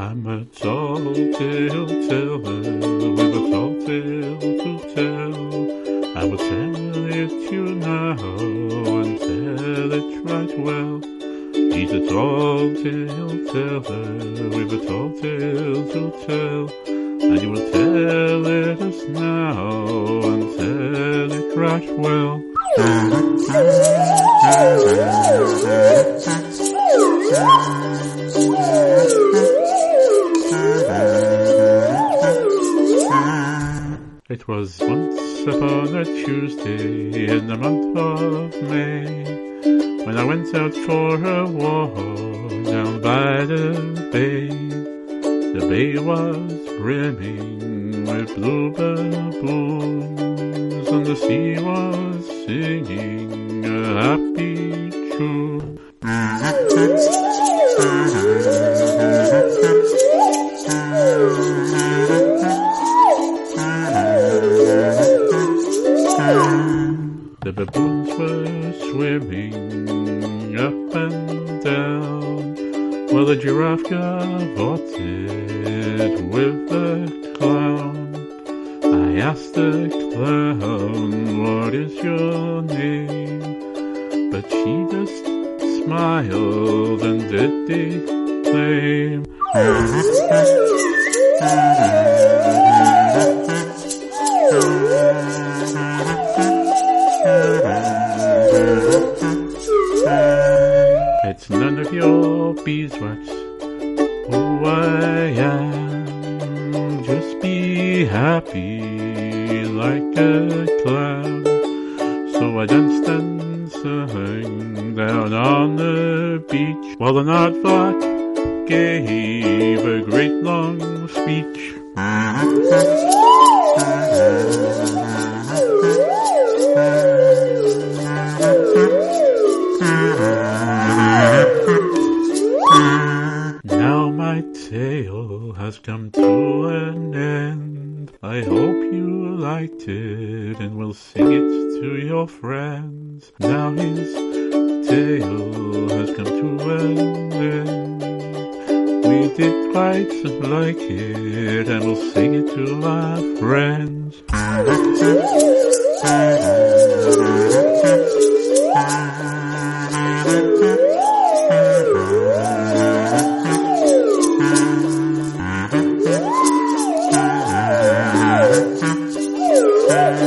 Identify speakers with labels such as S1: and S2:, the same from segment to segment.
S1: I'm a tall tale teller with a tall tale to tell. I will tell it to you now and tell it right well. He's a tall tale teller with a tall tale to tell. And you will tell it us now and tell it right well. It was once upon a Tuesday in the month of May when I went out for a walk down by the bay. The bay was brimming with bluebell blooms and the sea was singing a happy tune. Mm-hmm. The baboons were swimming up and down, while the giraffe cavorted with the clown. I asked the clown, what is your name? But she just smiled and did declaim. It's none of your beeswax who I am. Just be happy like a clown. So I danced and sang down on the beach while the aardvark gave a great long speech. tale has come to an end. I hope you liked it and will sing it to your friends. Now his tale has come to an end. We did quite like it and we'll sing it to our friends.
S2: Thank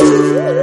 S2: you.